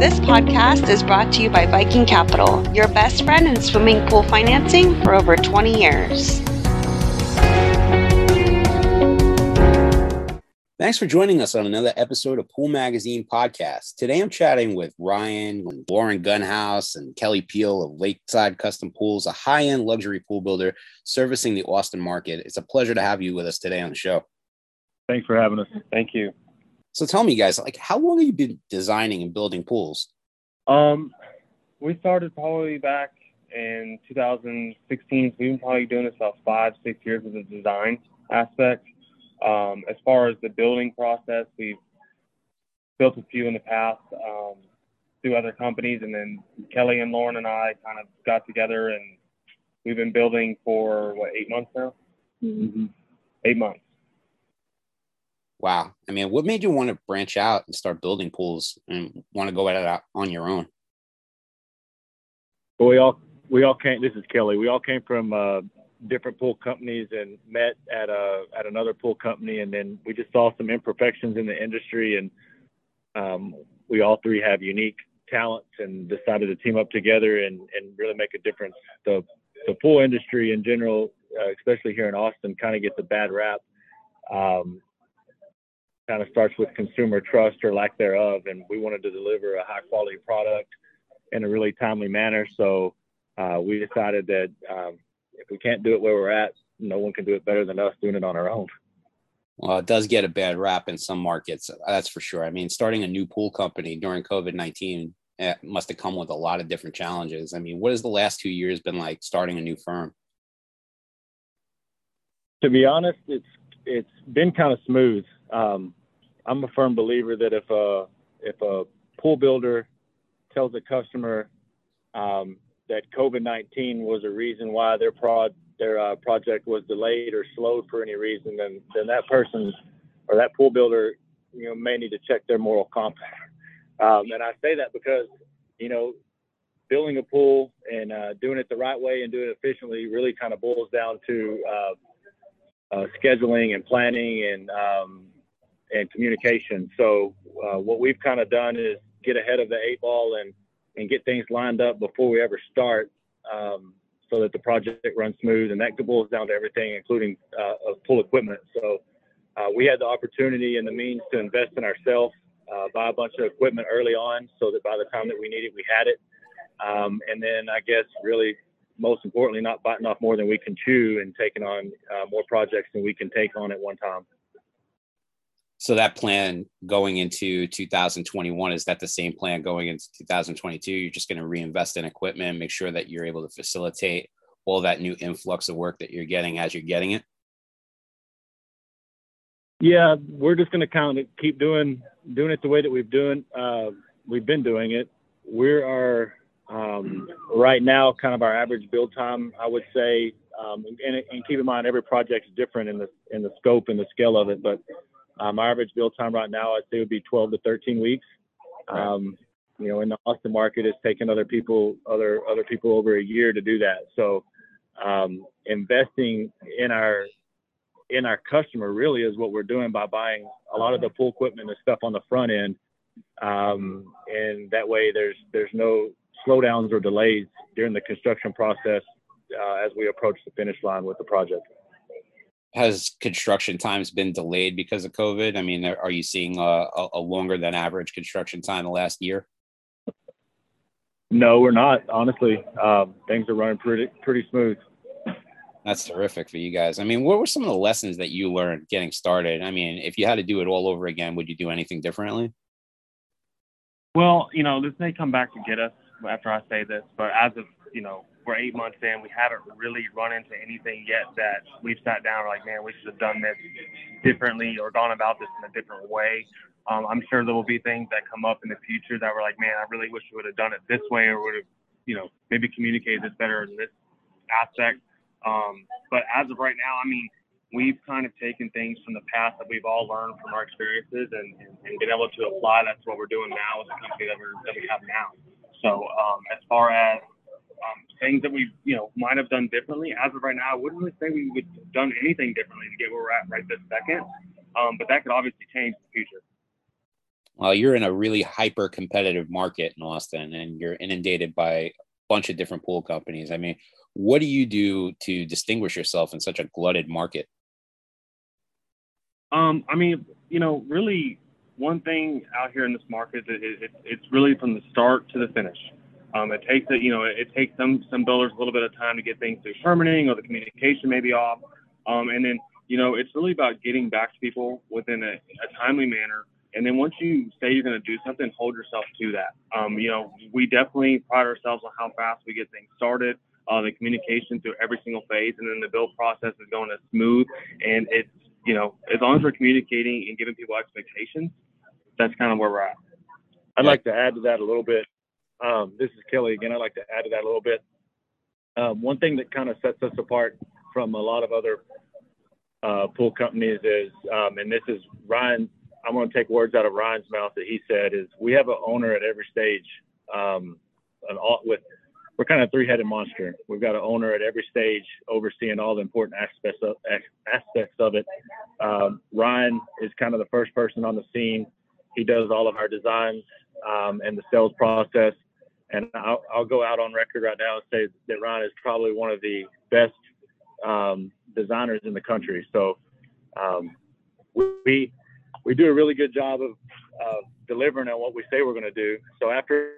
This podcast is brought to you by Viking Capital, your best friend in swimming pool financing for over 20 years. Thanks for joining us on another episode of Pool Magazine Podcast. Today I'm chatting with Ryan, Lauren Gunhouse, and Kelly Peel of Lakeside Custom Pools, a high end luxury pool builder servicing the Austin market. It's a pleasure to have you with us today on the show. Thanks for having us. Thank you. So tell me, guys, like how long have you been designing and building pools? Um, we started probably back in 2016. So we've been probably doing this about five, six years with the design aspect. Um, as far as the building process, we've built a few in the past um, through other companies, and then Kelly and Lauren and I kind of got together, and we've been building for what eight months now. Mm-hmm. Eight months. Wow. I mean, what made you want to branch out and start building pools and want to go at it on your own? Well, we all we all came. This is Kelly. We all came from uh, different pool companies and met at a at another pool company, and then we just saw some imperfections in the industry, and um, we all three have unique talents, and decided to team up together and and really make a difference. The the pool industry in general, uh, especially here in Austin, kind of gets a bad rap. Um, kind of starts with consumer trust or lack thereof, and we wanted to deliver a high quality product in a really timely manner. So uh, we decided that um, if we can't do it where we're at, no one can do it better than us doing it on our own. Well, it does get a bad rap in some markets, that's for sure. I mean, starting a new pool company during COVID 19 must have come with a lot of different challenges. I mean, what has the last two years been like starting a new firm? To be honest, it's it's been kind of smooth. Um, I'm a firm believer that if a if a pool builder tells a customer um, that COVID-19 was a reason why their prod their uh, project was delayed or slowed for any reason, then then that person or that pool builder, you know, may need to check their moral compass. Um, and I say that because you know, building a pool and uh, doing it the right way and doing it efficiently really kind of boils down to uh, uh scheduling and planning and um, and communication. So uh, what we've kind of done is get ahead of the eight ball and and get things lined up before we ever start, um, so that the project runs smooth. And that boils down to everything, including uh, pool equipment. So uh, we had the opportunity and the means to invest in ourselves, uh, buy a bunch of equipment early on, so that by the time that we needed, we had it. Um, and then I guess really most importantly, not biting off more than we can chew and taking on uh, more projects than we can take on at one time so that plan going into 2021 is that the same plan going into 2022 you're just going to reinvest in equipment make sure that you're able to facilitate all that new influx of work that you're getting as you're getting it? Yeah we're just going to kind of keep doing doing it the way that we've doing uh, we've been doing it. We are um, right now kind of our average build time i would say um, and, and keep in mind every project is different in the in the scope and the scale of it but um, our average build time right now, I'd say, would be 12 to 13 weeks. Um, you know, in the Austin market, it's taken other people, other other people over a year to do that. So, um, investing in our in our customer really is what we're doing by buying a lot of the pool equipment and stuff on the front end, um, and that way there's there's no slowdowns or delays during the construction process uh, as we approach the finish line with the project has construction times been delayed because of COVID? I mean, are you seeing a, a, longer than average construction time the last year? No, we're not. Honestly, um, things are running pretty pretty smooth. That's terrific for you guys. I mean, what were some of the lessons that you learned getting started? I mean, if you had to do it all over again, would you do anything differently? Well, you know, this may come back to get us after I say this, but as of you know we're eight months in. We haven't really run into anything yet that we've sat down like, man, we should have done this differently or gone about this in a different way. Um, I'm sure there will be things that come up in the future that we're like, man, I really wish we would have done it this way or would have, you know, maybe communicated this better in this aspect. Um, but as of right now, I mean, we've kind of taken things from the past that we've all learned from our experiences and, and, and been able to apply. That's what we're doing now as a company that, we're, that we have now. So um, as far as things that we, you know, might have done differently. As of right now, I wouldn't really say we would have done anything differently to get where we're at right this second. Um, but that could obviously change in the future. Well, you're in a really hyper competitive market in Austin and you're inundated by a bunch of different pool companies. I mean, what do you do to distinguish yourself in such a glutted market? Um, I mean, you know, really one thing out here in this market is it, it, it's really from the start to the finish. Um, it takes a, you know, it takes some some builders a little bit of time to get things through permitting or the communication may be off. Um, and then, you know, it's really about getting back to people within a, a timely manner and then once you say you're going to do something, hold yourself to that. Um, you know, we definitely pride ourselves on how fast we get things started, uh, the communication through every single phase, and then the build process is going as smooth. And it's, you know, as long as we're communicating and giving people expectations, that's kind of where we're at. I'd like to add to that a little bit. Um, this is Kelly again. I'd like to add to that a little bit. Um, one thing that kind of sets us apart from a lot of other uh, pool companies is, um, and this is Ryan I'm going to take words out of Ryan's mouth that he said is we have an owner at every stage. Um, an with we're kind of three-headed monster. We've got an owner at every stage overseeing all the important aspects of aspects of it. Um, Ryan is kind of the first person on the scene. He does all of our designs um, and the sales process. And I'll, I'll, go out on record right now and say that Ryan is probably one of the best um, designers in the country. So um, we we do a really good job of uh, delivering on what we say we're going to do. So after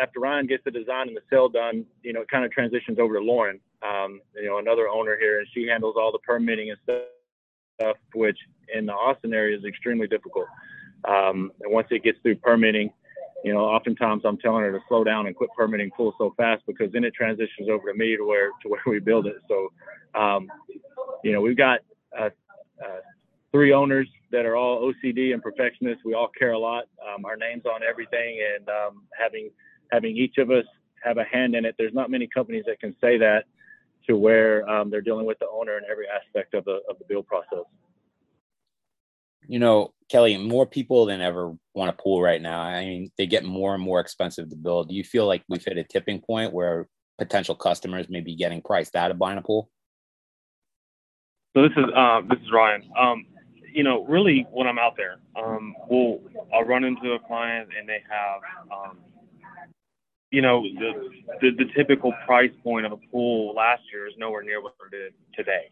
after Ryan gets the design and the sale done, you know, it kind of transitions over to Lauren, um, you know, another owner here, and she handles all the permitting and stuff, which in the Austin area is extremely difficult. Um, and once it gets through permitting, you know, oftentimes I'm telling her to slow down and quit permitting pool so fast because then it transitions over to me to where to where we build it. So, um, you know, we've got uh, uh, three owners that are all OCD and perfectionists. We all care a lot. Um, our names on everything, and um, having having each of us have a hand in it. There's not many companies that can say that to where um, they're dealing with the owner in every aspect of the of the build process. You know, Kelly, more people than ever want a pool right now. I mean, they get more and more expensive to build. Do you feel like we've hit a tipping point where potential customers may be getting priced out of buying a pool? So this is uh, this is Ryan. Um, you know, really when I'm out there, um, we'll I'll run into a client and they have, um, you know, the, the, the typical price point of a pool last year is nowhere near what it is today.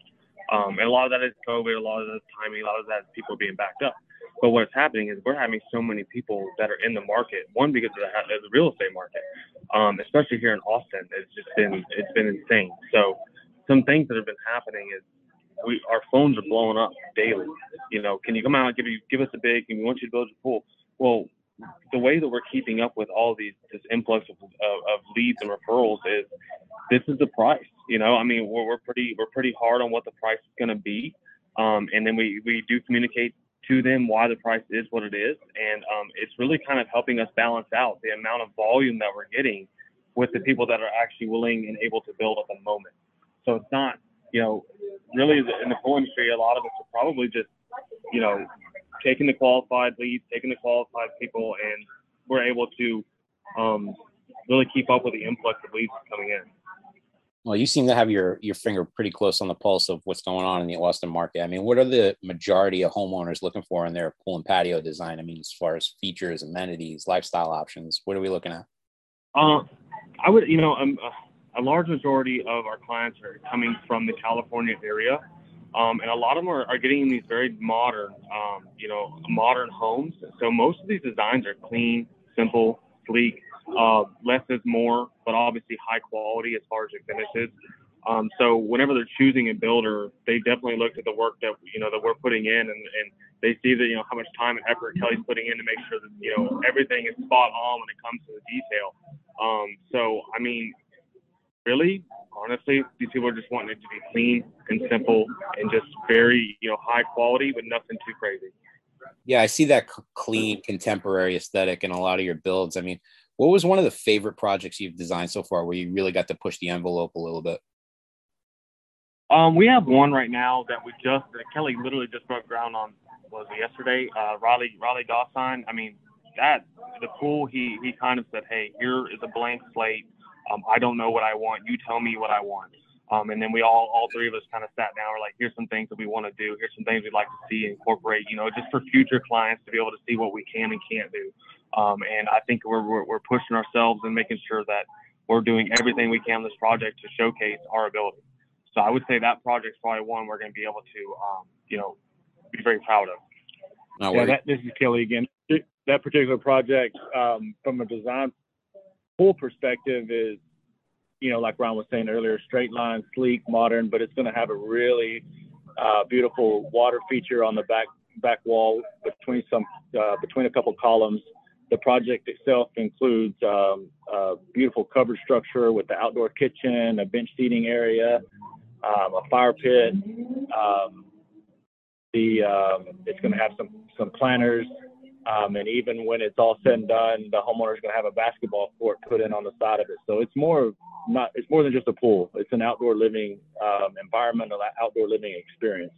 Um, and a lot of that is COVID, a lot of that is timing, a lot of that is people being backed up. But what's happening is we're having so many people that are in the market. One because of the, the real estate market, um, especially here in Austin, it's just been it's been insane. So some things that have been happening is we our phones are blowing up daily. You know, can you come out and give you give us a bid? And we want you to build your pool. Well, the way that we're keeping up with all these this influx of, of, of leads and referrals is this is the price. You know, I mean, we're, we're pretty we're pretty hard on what the price is going to be, um, and then we we do communicate to them why the price is what it is, and um, it's really kind of helping us balance out the amount of volume that we're getting with the people that are actually willing and able to build at the moment. So it's not you know, really in the pool industry, a lot of us are probably just, you know, taking the qualified leads, taking the qualified people, and we're able to um, really keep up with the influx of leads coming in. Well, you seem to have your your finger pretty close on the pulse of what's going on in the Austin market. I mean, what are the majority of homeowners looking for in their pool and patio design? I mean, as far as features, amenities, lifestyle options, what are we looking at? Uh, I would, you know, um, a large majority of our clients are coming from the California area. Um, and a lot of them are, are getting these very modern, um, you know, modern homes. So most of these designs are clean, simple, sleek, uh, less is more, but obviously high quality as far as your finishes. Um, so whenever they're choosing a builder, they definitely looked at the work that you know that we're putting in, and, and they see that you know how much time and effort Kelly's putting in to make sure that you know everything is spot on when it comes to the detail. Um, so I mean, really, honestly, these people are just wanting it to be clean and simple and just very, you know, high quality, but nothing too crazy. Yeah, I see that clean contemporary aesthetic in a lot of your builds. I mean, what was one of the favorite projects you've designed so far where you really got to push the envelope a little bit? Um, we have one right now that we just that Kelly literally just broke ground on was yesterday. Uh, Riley Riley Dawson. I mean, that the pool. He he kind of said, "Hey, here is a blank slate. Um, I don't know what I want. You tell me what I want. Um, and then we all, all three of us kind of sat down. We're like, here's some things that we want to do. Here's some things we'd like to see incorporate, you know, just for future clients to be able to see what we can and can't do. Um, and I think we're, we're, we're, pushing ourselves and making sure that we're doing everything we can on this project to showcase our ability. So I would say that project's probably one we're going to be able to, um, you know, be very proud of. No yeah, that, this is Kelly again. That particular project, um, from a design pool perspective, is you know, like Ron was saying earlier, straight line, sleek, modern, but it's going to have a really uh, beautiful water feature on the back back wall between some uh, between a couple columns. The project itself includes um, a beautiful covered structure with the outdoor kitchen, a bench seating area, um, a fire pit. Um, the um, it's going to have some some planters, um, and even when it's all said and done, the homeowner is going to have a basketball court put in on the side of it. So it's more not it's more than just a pool. It's an outdoor living um, environment, an outdoor living experience.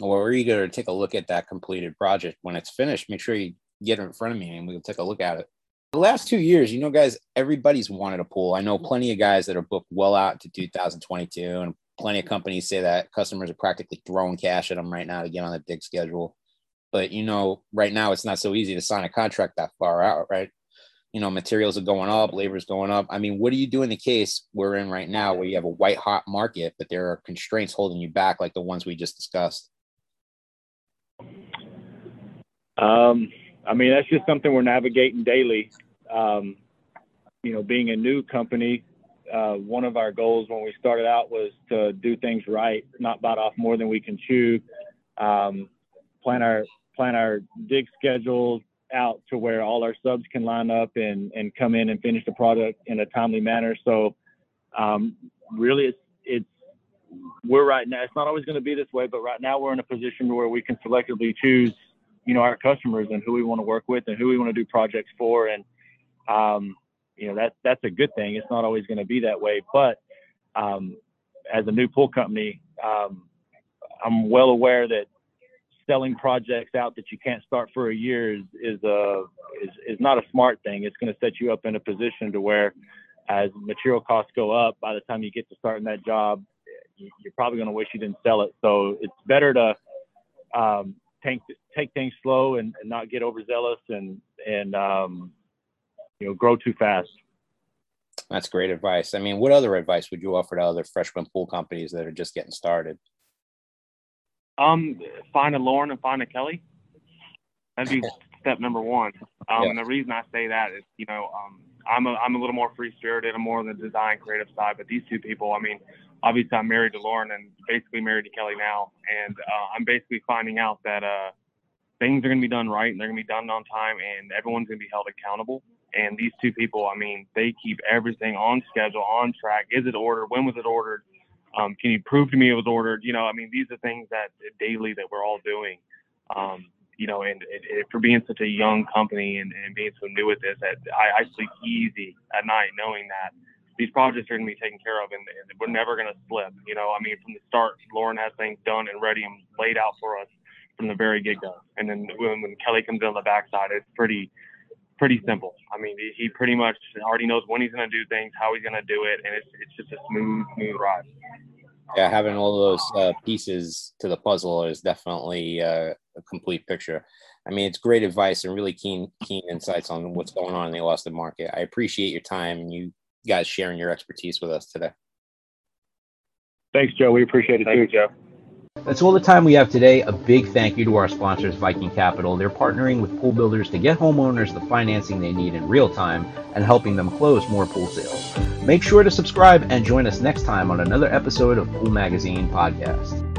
Well, we're eager to take a look at that completed project when it's finished. Make sure you get it in front of me and we'll take a look at it. The last two years, you know, guys, everybody's wanted a pool. I know plenty of guys that are booked well out to 2022, and plenty of companies say that customers are practically throwing cash at them right now to get on the dig schedule. But you know, right now it's not so easy to sign a contract that far out, right? You know, materials are going up, labor's going up. I mean, what do you do in the case we're in right now where you have a white hot market, but there are constraints holding you back, like the ones we just discussed? Um, I mean, that's just something we're navigating daily. Um, you know, being a new company, uh, one of our goals when we started out was to do things right, not bite off more than we can chew. Um, plan our plan our dig schedules out to where all our subs can line up and and come in and finish the product in a timely manner. So, um, really, it's it's we're right now. It's not always going to be this way, but right now we're in a position where we can selectively choose, you know, our customers and who we want to work with and who we want to do projects for, and um, you know that that's a good thing. It's not always going to be that way, but um, as a new pool company, um, I'm well aware that selling projects out that you can't start for a year is is a is, is not a smart thing. It's going to set you up in a position to where, as material costs go up, by the time you get to starting that job, you're probably going to wish you didn't sell it. So it's better to um, take take things slow and, and not get overzealous and and um, you know grow too fast. That's great advice. I mean, what other advice would you offer to other freshman pool companies that are just getting started? Um, find a Lauren and find a Kelly. That'd be step number one. Um, yeah. and the reason I say that is, you know, um, I'm a I'm a little more free spirited. I'm more on the design creative side. But these two people, I mean, obviously I'm married to Lauren and basically married to Kelly now, and uh, I'm basically finding out that uh, things are going to be done right and they're going to be done on time, and everyone's going to be held accountable. And these two people, I mean, they keep everything on schedule, on track. Is it ordered? When was it ordered? Um, can you prove to me it was ordered? You know, I mean, these are things that daily that we're all doing. Um, you know, and, and, for being such a young company and, and being so new at this, that I, I sleep easy at night knowing that these projects are going to be taken care of and, and we're never going to slip. You know, I mean, from the start, Lauren has things done and ready and laid out for us from the very get go. And then when, when Kelly comes in on the backside, it's pretty, pretty simple. I mean, he, he pretty much already knows when he's going to do things, how he's going to do it, and it's it's just a smooth, smooth ride. Yeah, having all those uh, pieces to the puzzle is definitely uh, a complete picture. I mean, it's great advice and really keen keen insights on what's going on in the Austin market. I appreciate your time and you guys sharing your expertise with us today. Thanks, Joe. We appreciate it Thank too, Joe. That's all the time we have today. A big thank you to our sponsors, Viking Capital. They're partnering with pool builders to get homeowners the financing they need in real time and helping them close more pool sales. Make sure to subscribe and join us next time on another episode of Pool Magazine Podcast.